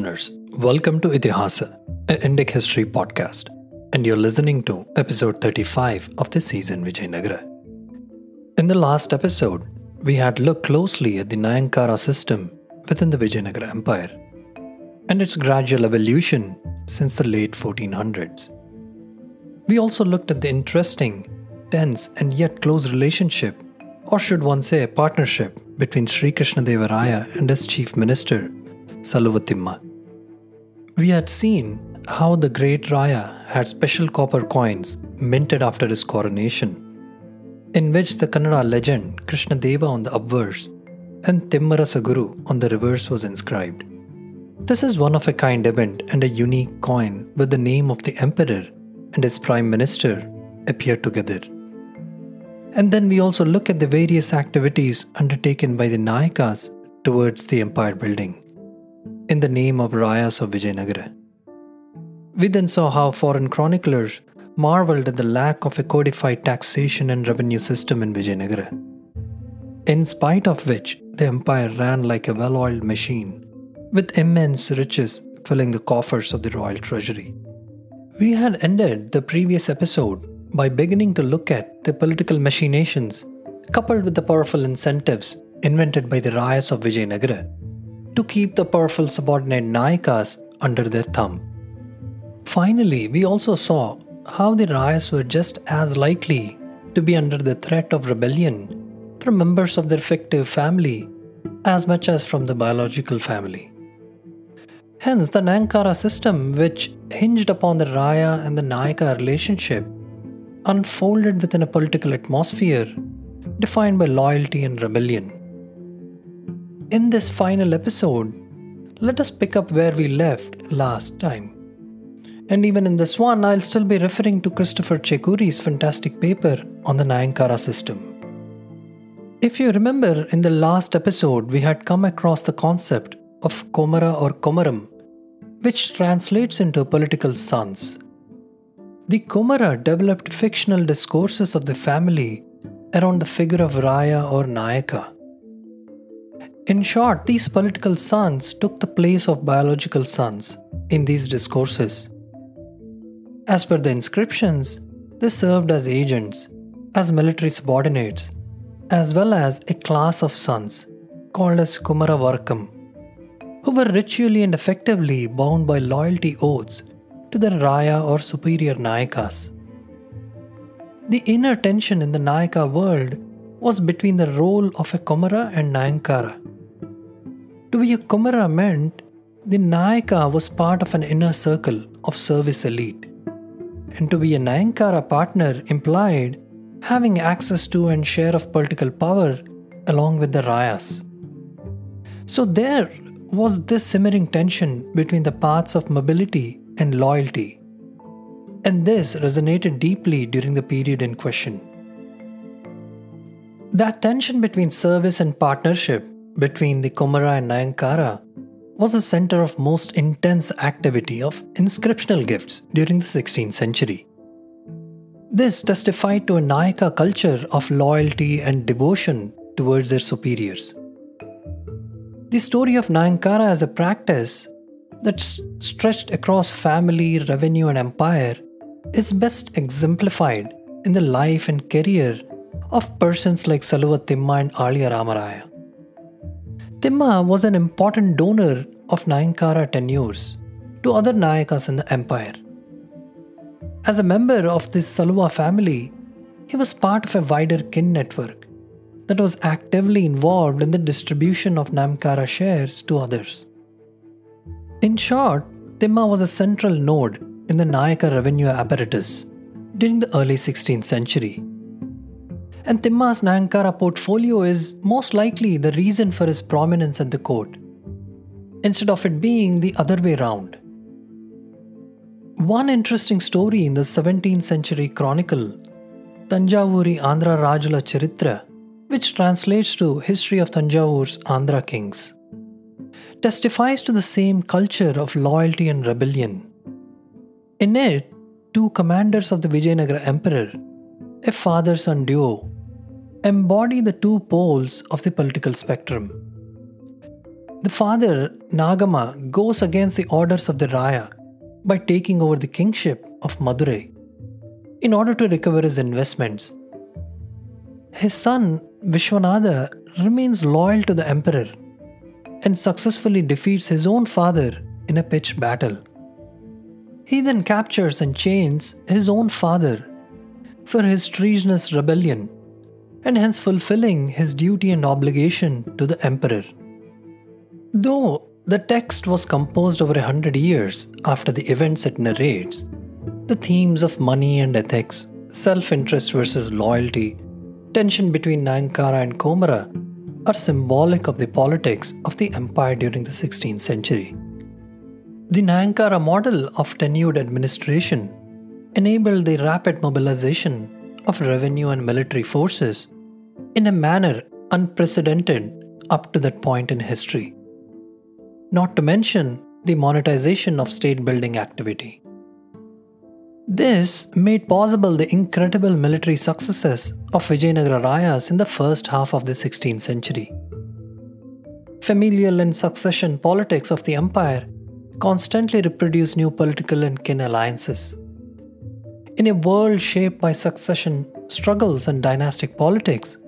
Listeners. Welcome to Itihasa, an Indic history podcast, and you're listening to episode 35 of this season, Vijayanagara. In the last episode, we had looked closely at the Nayankara system within the Vijayanagara Empire and its gradual evolution since the late 1400s. We also looked at the interesting, tense, and yet close relationship, or should one say, a partnership between Sri Krishna Deva Raya and his chief minister, Saluvatimma. We had seen how the great Raya had special copper coins minted after his coronation, in which the Kannada legend Krishna Deva on the obverse and Timmarasa Guru on the reverse was inscribed. This is one of a kind event and a unique coin with the name of the emperor and his prime minister appear together. And then we also look at the various activities undertaken by the Nayakas towards the empire building in the name of Rayas of Vijayanagara. We then saw how foreign chroniclers marveled at the lack of a codified taxation and revenue system in Vijayanagara, in spite of which the empire ran like a well oiled machine, with immense riches filling the coffers of the royal treasury. We had ended the previous episode by beginning to look at the political machinations coupled with the powerful incentives invented by the Rayas of Vijayanagara to keep the powerful subordinate Nayakas under their thumb. Finally, we also saw how the Rayas were just as likely to be under the threat of rebellion from members of their fictive family as much as from the biological family. Hence, the Nayankara system, which hinged upon the Raya and the Nayaka relationship, unfolded within a political atmosphere defined by loyalty and rebellion. In this final episode, let us pick up where we left last time. And even in this one, I'll still be referring to Christopher Chekuri's fantastic paper on the Nayankara system. If you remember, in the last episode, we had come across the concept of Komara or Komaram, which translates into political sons. The Komara developed fictional discourses of the family around the figure of Raya or Nayaka. In short, these political sons took the place of biological sons in these discourses. As per the inscriptions, they served as agents, as military subordinates, as well as a class of sons called as Kumaravarkam, who were ritually and effectively bound by loyalty oaths to the Raya or superior Nayakas. The inner tension in the Nayaka world was between the role of a Komara and Nayankara. To be a Kumara meant the Nayaka was part of an inner circle of service elite. And to be a Nayankara partner implied having access to and share of political power along with the Rayas. So there was this simmering tension between the paths of mobility and loyalty. And this resonated deeply during the period in question. That tension between service and partnership between the Komara and Nayankara was the center of most intense activity of inscriptional gifts during the 16th century. This testified to a Nayaka culture of loyalty and devotion towards their superiors. The story of Nayankara as a practice that stretched across family, revenue, and empire is best exemplified in the life and career of persons like Saluvatimma and Aliya Ramaraya. Timma was an important donor of Nayankara tenures to other Nayakas in the empire. As a member of this Saluva family, he was part of a wider kin network that was actively involved in the distribution of Nayankara shares to others. In short, Timma was a central node in the Nayaka revenue apparatus during the early 16th century and Timma's Nayankara portfolio is most likely the reason for his prominence at the court, instead of it being the other way round. One interesting story in the 17th century chronicle, Tanjavuri Andhra Rajula Charitra, which translates to History of Tanjavur's Andhra Kings, testifies to the same culture of loyalty and rebellion. In it, two commanders of the Vijayanagara Emperor a father son duo, embody the two poles of the political spectrum. the father, Nagama, goes against the orders of the Raya by taking over the kingship of Madurai in order to recover his investments. His son, Vishwanatha, remains loyal to the emperor and successfully defeats his own father in a pitched battle. He then captures and chains his own father for his treasonous rebellion and hence fulfilling his duty and obligation to the emperor. Though the text was composed over a hundred years after the events it narrates, the themes of money and ethics, self interest versus loyalty, tension between Nayankara and Komara are symbolic of the politics of the empire during the 16th century. The Nayankara model of tenured administration enabled the rapid mobilization of revenue and military forces in a manner unprecedented up to that point in history. Not to mention the monetization of state building activity. This made possible the incredible military successes of Vijayanagara Rayas in the first half of the 16th century. Familial and succession politics of the empire constantly reproduce new political and kin alliances. In a world shaped by succession struggles and dynastic politics,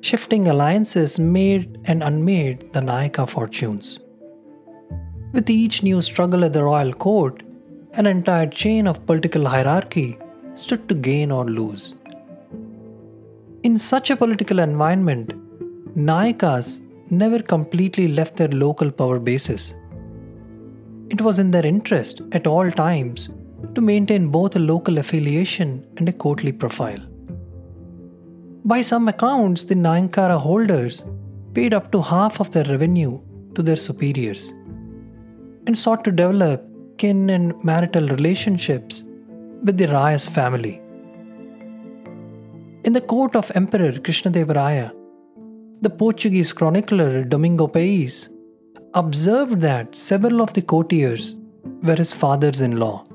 shifting alliances made and unmade the Nayaka fortunes. With each new struggle at the royal court, an entire chain of political hierarchy stood to gain or lose. In such a political environment, Nayakas never completely left their local power bases. It was in their interest at all times to maintain both a local affiliation and a courtly profile. By some accounts, the Nayankara holders paid up to half of their revenue to their superiors and sought to develop kin and marital relationships with the Raya's family. In the court of Emperor Krishnadevaraya, the Portuguese chronicler Domingo Paes observed that several of the courtiers were his fathers in law.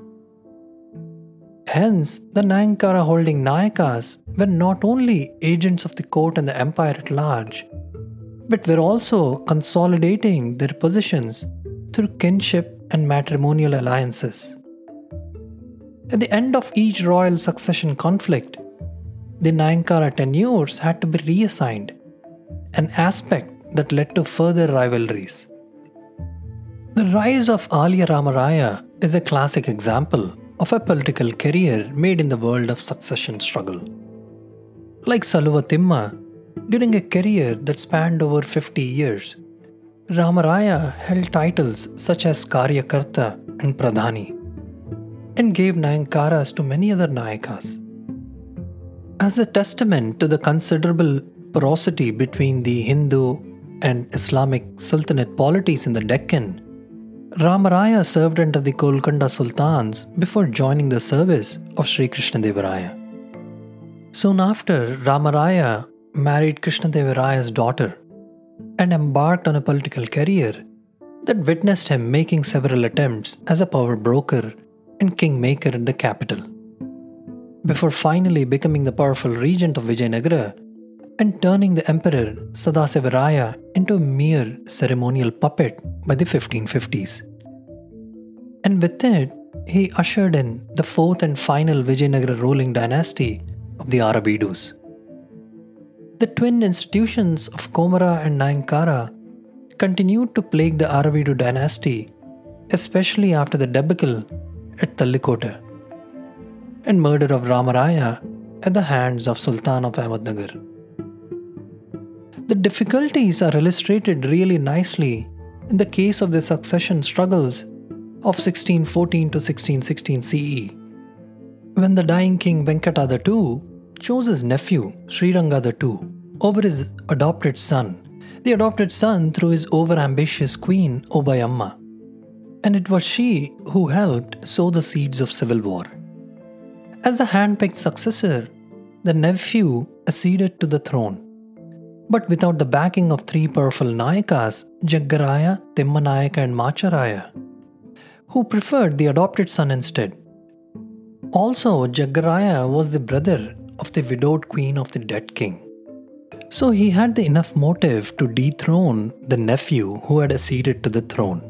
Hence, the Nayankara holding Nayakas were not only agents of the court and the empire at large, but were also consolidating their positions through kinship and matrimonial alliances. At the end of each royal succession conflict, the Nayankara tenures had to be reassigned, an aspect that led to further rivalries. The rise of Aliya Ramaraya is a classic example of a political career made in the world of succession struggle. Like Saluva Timma, during a career that spanned over 50 years, Ramaraya held titles such as Karyakarta and Pradhani and gave Nayankaras to many other Nayakas. As a testament to the considerable porosity between the Hindu and Islamic Sultanate polities in the Deccan, Ramaraya served under the Golconda Sultans before joining the service of Sri Krishnadevaraya. Soon after, Ramaraya married Krishnadevaraya's daughter, and embarked on a political career that witnessed him making several attempts as a power broker and kingmaker in the capital. Before finally becoming the powerful regent of Vijayanagara and turning the emperor Sadasivaraya into a mere ceremonial puppet by the 1550s. And with it, he ushered in the fourth and final Vijayanagara ruling dynasty of the Aravidus. The twin institutions of Komara and Nayankara continued to plague the Aravidu dynasty, especially after the debacle at Talikota and murder of Ramaraya at the hands of Sultan of Ahmednagar. The difficulties are illustrated really nicely in the case of the succession struggles of 1614 to 1616 CE, when the dying king Venkatadha II chose his nephew, Sriranga II, over his adopted son, the adopted son through his overambitious queen, Obayamma. And it was she who helped sow the seeds of civil war. As the handpicked successor, the nephew acceded to the throne. But without the backing of three powerful Nayakas, Jaggaraya, Timmanayaka, and Macharaya, who preferred the adopted son instead. Also, Jaggaraya was the brother of the widowed queen of the dead king. So he had the enough motive to dethrone the nephew who had acceded to the throne.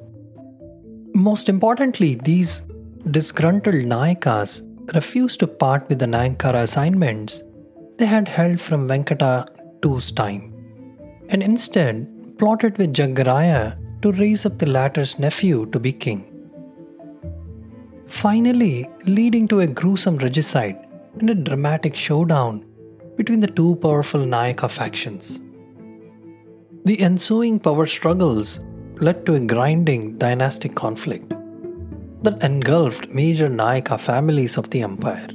Most importantly, these disgruntled Nayakas refused to part with the Nayankara assignments they had held from Venkata II's time, and instead plotted with Jaggaraya to raise up the latter's nephew to be king. Finally, leading to a gruesome regicide and a dramatic showdown between the two powerful Nayaka factions. The ensuing power struggles led to a grinding dynastic conflict that engulfed major Nayaka families of the empire.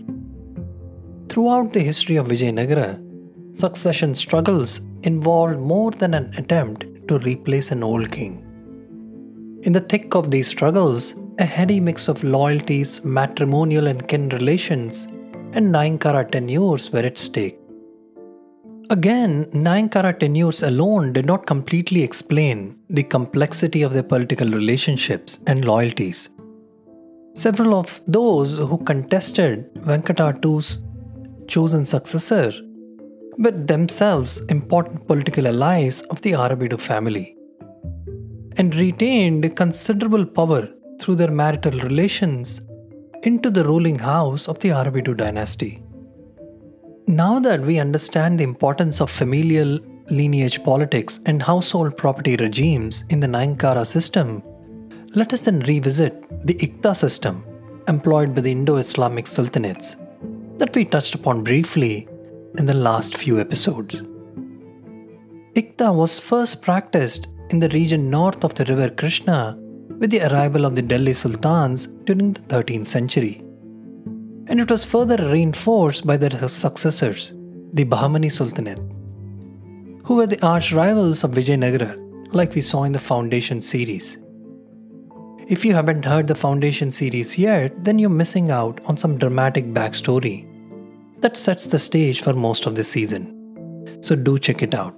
Throughout the history of Vijayanagara, succession struggles involved more than an attempt to replace an old king. In the thick of these struggles, a heady mix of loyalties, matrimonial and kin relations, and Nayankara tenures were at stake. Again, Nayankara tenures alone did not completely explain the complexity of their political relationships and loyalties. Several of those who contested Venkata II's chosen successor were themselves important political allies of the Aravidu family and retained considerable power through their marital relations into the ruling house of the Aravidu dynasty. Now that we understand the importance of familial lineage politics and household property regimes in the Nayankara system, let us then revisit the Ikta system employed by the Indo Islamic sultanates that we touched upon briefly in the last few episodes. Ikta was first practiced in the region north of the river Krishna with the arrival of the Delhi sultans during the 13th century and it was further reinforced by their successors, the Bahmani Sultanate, who were the arch rivals of Vijayanagara, like we saw in the Foundation series. If you haven't heard the Foundation series yet, then you're missing out on some dramatic backstory that sets the stage for most of the season. So do check it out.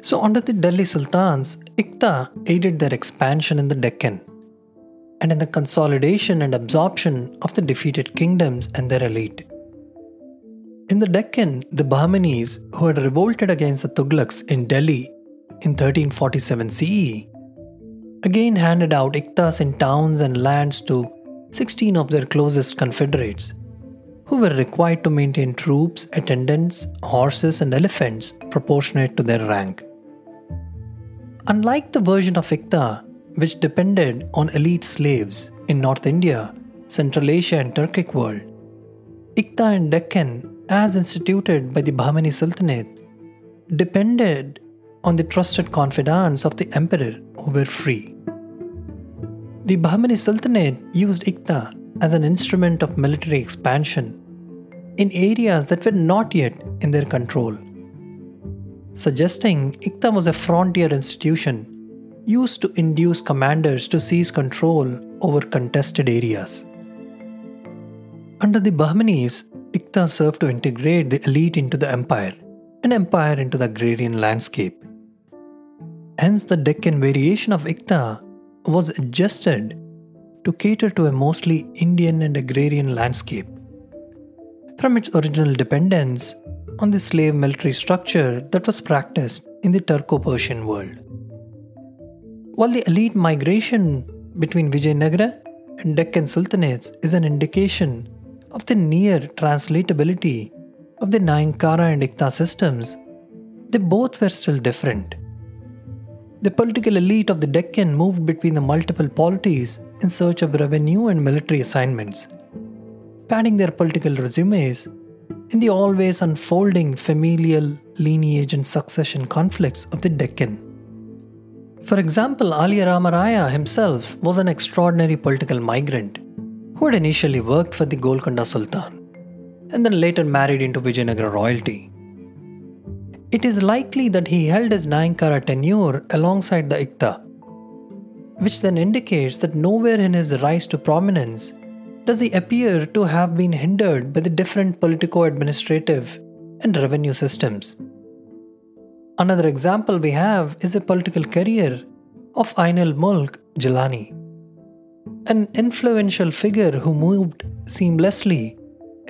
So, under the Delhi Sultans, Ikta aided their expansion in the Deccan and in the consolidation and absorption of the defeated kingdoms and their elite. In the Deccan, the Bahmanis, who had revolted against the Tughlaqs in Delhi in 1347 CE, again handed out iktas in towns and lands to 16 of their closest confederates, who were required to maintain troops, attendants, horses, and elephants proportionate to their rank. Unlike the version of Ikta which depended on elite slaves in North India, Central Asia, and Turkic world. Ikta and Deccan, as instituted by the Bahmani Sultanate, depended on the trusted confidants of the emperor who were free. The Bahmani Sultanate used Ikta as an instrument of military expansion in areas that were not yet in their control, suggesting Ikta was a frontier institution used to induce commanders to seize control over contested areas. Under the Bahmanis, Ikta served to integrate the elite into the empire, and empire into the agrarian landscape. Hence, the Deccan variation of Ikta was adjusted to cater to a mostly Indian and agrarian landscape. From its original dependence on the slave military structure that was practiced in the Turco Persian world. While the elite migration between Vijayanagara and Deccan Sultanates is an indication of the near translatability of the Nayankara and Ikta systems, they both were still different. The political elite of the Deccan moved between the multiple polities in search of revenue and military assignments, padding their political resumes in the always unfolding familial, lineage, and succession conflicts of the Deccan. For example, Aliya Rama Raya himself was an extraordinary political migrant who had initially worked for the Golconda Sultan and then later married into Vijayanagara royalty. It is likely that he held his Nayankara tenure alongside the Ikta, which then indicates that nowhere in his rise to prominence does he appear to have been hindered by the different politico administrative and revenue systems Another example we have is the political career of Ainul Mulk Jilani, an influential figure who moved seamlessly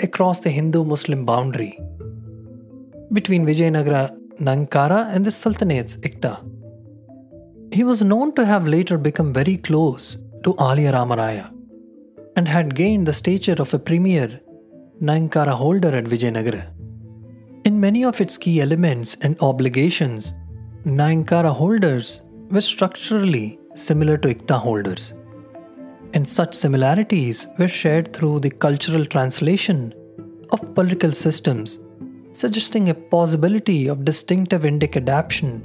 across the Hindu Muslim boundary. between Vijayanagara Nayankara and the Sultanate's Ikta. He was known to have later become very close to Aliya Ramaraya and had gained the stature of a premier Nayankara holder at Vijayanagara. In many of its key elements and obligations, Nayankara holders were structurally similar to Ikta holders. And such similarities were shared through the cultural translation of political systems, suggesting a possibility of distinctive Indic adaptation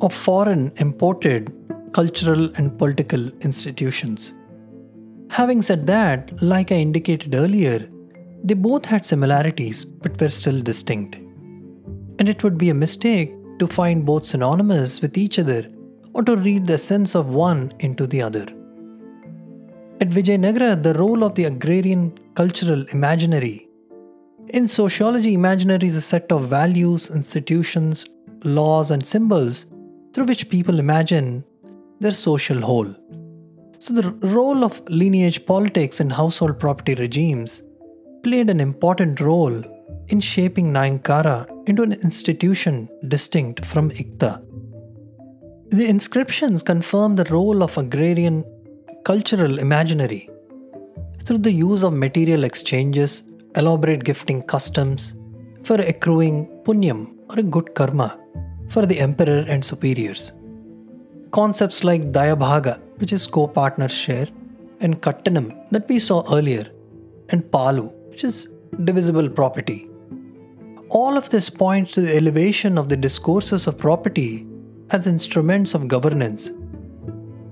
of foreign imported cultural and political institutions. Having said that, like I indicated earlier, they both had similarities but were still distinct. And it would be a mistake to find both synonymous with each other or to read the sense of one into the other. At Vijayanagara, the role of the agrarian cultural imaginary. In sociology, imaginary is a set of values, institutions, laws, and symbols through which people imagine their social whole. So, the role of lineage politics and household property regimes played an important role in shaping Nayankara into an institution distinct from Ikta. The inscriptions confirm the role of agrarian cultural imaginary through the use of material exchanges, elaborate gifting customs for accruing punyam or a good karma for the emperor and superiors. Concepts like Dayabhaga, which is co partner share, and Kattanam, that we saw earlier, and Palu, which is divisible property. All of this points to the elevation of the discourses of property as instruments of governance.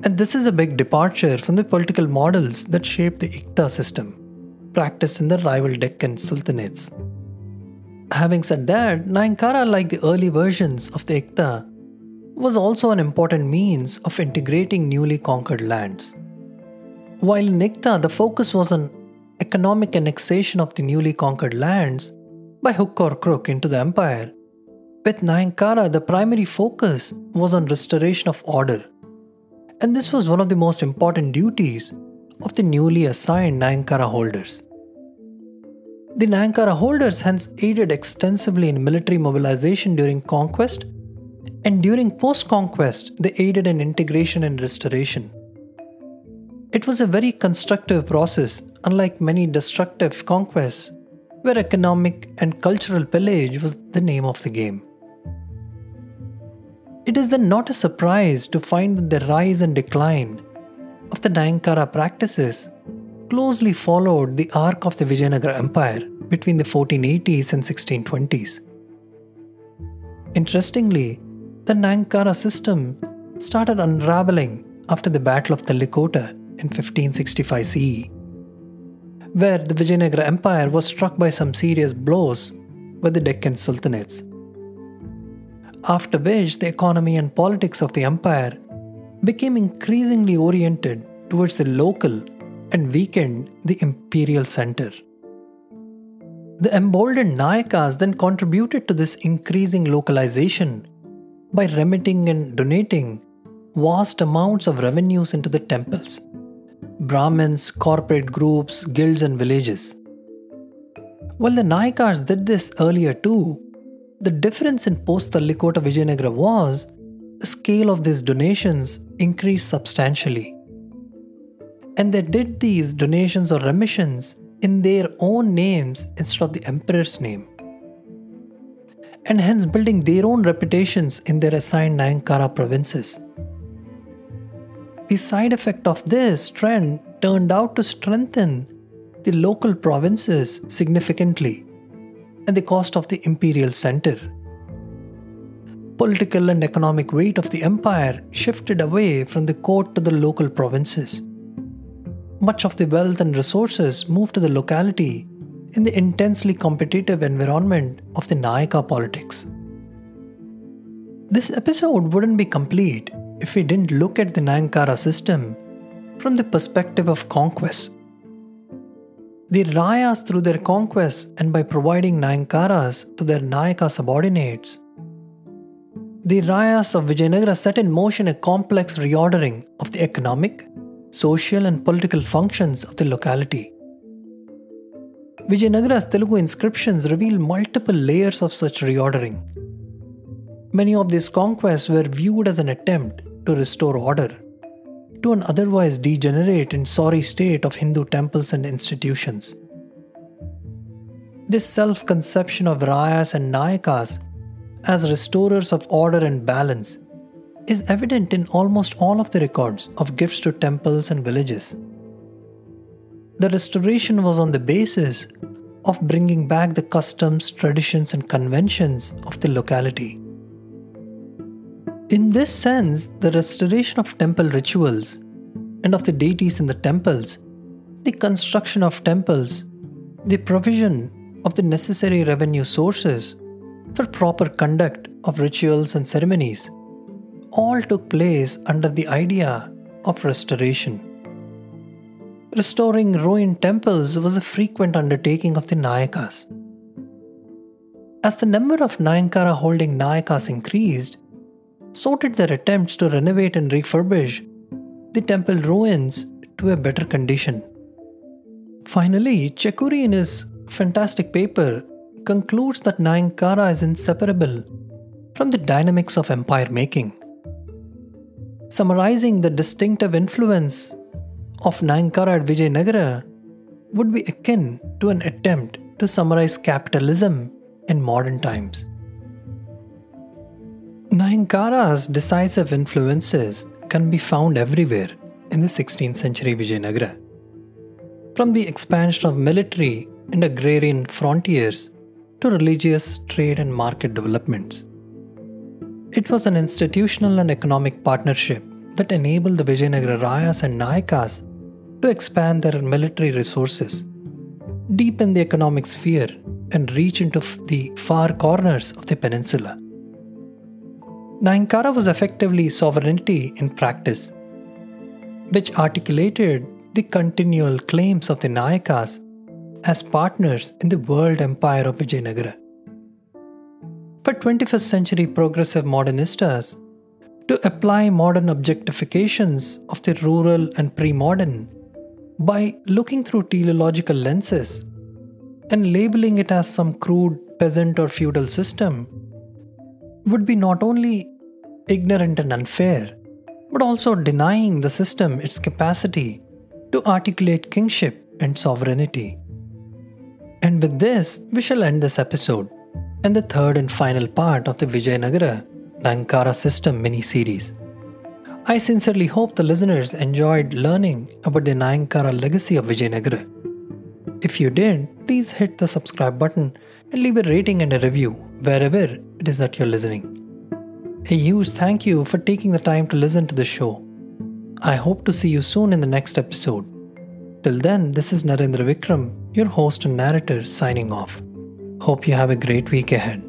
And this is a big departure from the political models that shaped the Ikta system, practiced in the rival Deccan sultanates. Having said that, Nayankara, like the early versions of the Ikta, was also an important means of integrating newly conquered lands. While in Ikta, the focus was on economic annexation of the newly conquered lands by hook or crook into the empire, with Nayankara, the primary focus was on restoration of order. And this was one of the most important duties of the newly assigned Nayankara holders. The Nayankara holders hence aided extensively in military mobilization during conquest, and during post conquest, they aided in integration and restoration. It was a very constructive process, unlike many destructive conquests, where economic and cultural pillage was the name of the game. It is then not a surprise to find that the rise and decline of the Nayankara practices closely followed the arc of the Vijayanagara Empire between the 1480s and 1620s. Interestingly, the Nayankara system started unraveling after the Battle of Talikota in 1565 CE, where the Vijayanagara Empire was struck by some serious blows by the Deccan Sultanates after which the economy and politics of the empire became increasingly oriented towards the local and weakened the imperial center. The emboldened Nayakas then contributed to this increasing localization by remitting and donating vast amounts of revenues into the temples, Brahmins, corporate groups, guilds, and villages. While the Nayakas did this earlier too, the difference in post Talikota Vijayanagara was the scale of these donations increased substantially. And they did these donations or remissions in their own names instead of the emperor's name. And hence building their own reputations in their assigned Nayankara provinces. The side effect of this trend turned out to strengthen the local provinces significantly and the cost of the imperial center. Political and economic weight of the empire shifted away from the court to the local provinces. Much of the wealth and resources moved to the locality in the intensely competitive environment of the Nayaka politics. This episode wouldn't be complete if we didn't look at the Nayankara system from the perspective of conquest the Rayas, through their conquests and by providing Nayankaras to their Nayaka subordinates, the Rayas of Vijayanagara set in motion a complex reordering of the economic, social, and political functions of the locality. Vijayanagara's Telugu inscriptions reveal multiple layers of such reordering. Many of these conquests were viewed as an attempt to restore order to an otherwise degenerate and sorry state of Hindu temples and institutions. This self conception of Rayas and Nayakas as restorers of order and balance is evident in almost all of the records of gifts to temples and villages. The restoration was on the basis of bringing back the customs, traditions, and conventions of the locality. In this sense, the restoration of temple rituals and of the deities in the temples, the construction of temples, the provision of the necessary revenue sources for proper conduct of rituals and ceremonies all took place under the idea of restoration. Restoring ruined temples was a frequent undertaking of the Nayakas. As the number of Nayankara holding Nayakas increased, so did their attempts to renovate and refurbish the temple ruins to a better condition. Finally, Chekuri in his fantastic paper concludes that Nayankara is inseparable from the dynamics of empire making. Summarizing the distinctive influence of Nayankara at Vijayanagara would be akin to an attempt to summarize capitalism in modern times. Nayankara's decisive influences can be found everywhere in the 16th century Vijayanagara. From the expansion of military and agrarian frontiers to religious, trade, and market developments. It was an institutional and economic partnership that enabled the Vijayanagara Rayas and Nayakas to expand their military resources, deepen the economic sphere, and reach into the far corners of the peninsula. Nayankara was effectively sovereignty in practice, which articulated the continual claims of the Nayakas as partners in the world empire of Vijayanagara. For 21st century progressive modernistas, to apply modern objectifications of the rural and pre modern by looking through teleological lenses and labeling it as some crude peasant or feudal system would be not only ignorant and unfair, but also denying the system its capacity to articulate kingship and sovereignty. And with this, we shall end this episode and the third and final part of the Vijayanagara Nayankara system mini series. I sincerely hope the listeners enjoyed learning about the Nayankara legacy of Vijayanagara. If you did, please hit the subscribe button and leave a rating and a review wherever it is that you're listening. A huge thank you for taking the time to listen to the show. I hope to see you soon in the next episode. Till then, this is Narendra Vikram, your host and narrator, signing off. Hope you have a great week ahead.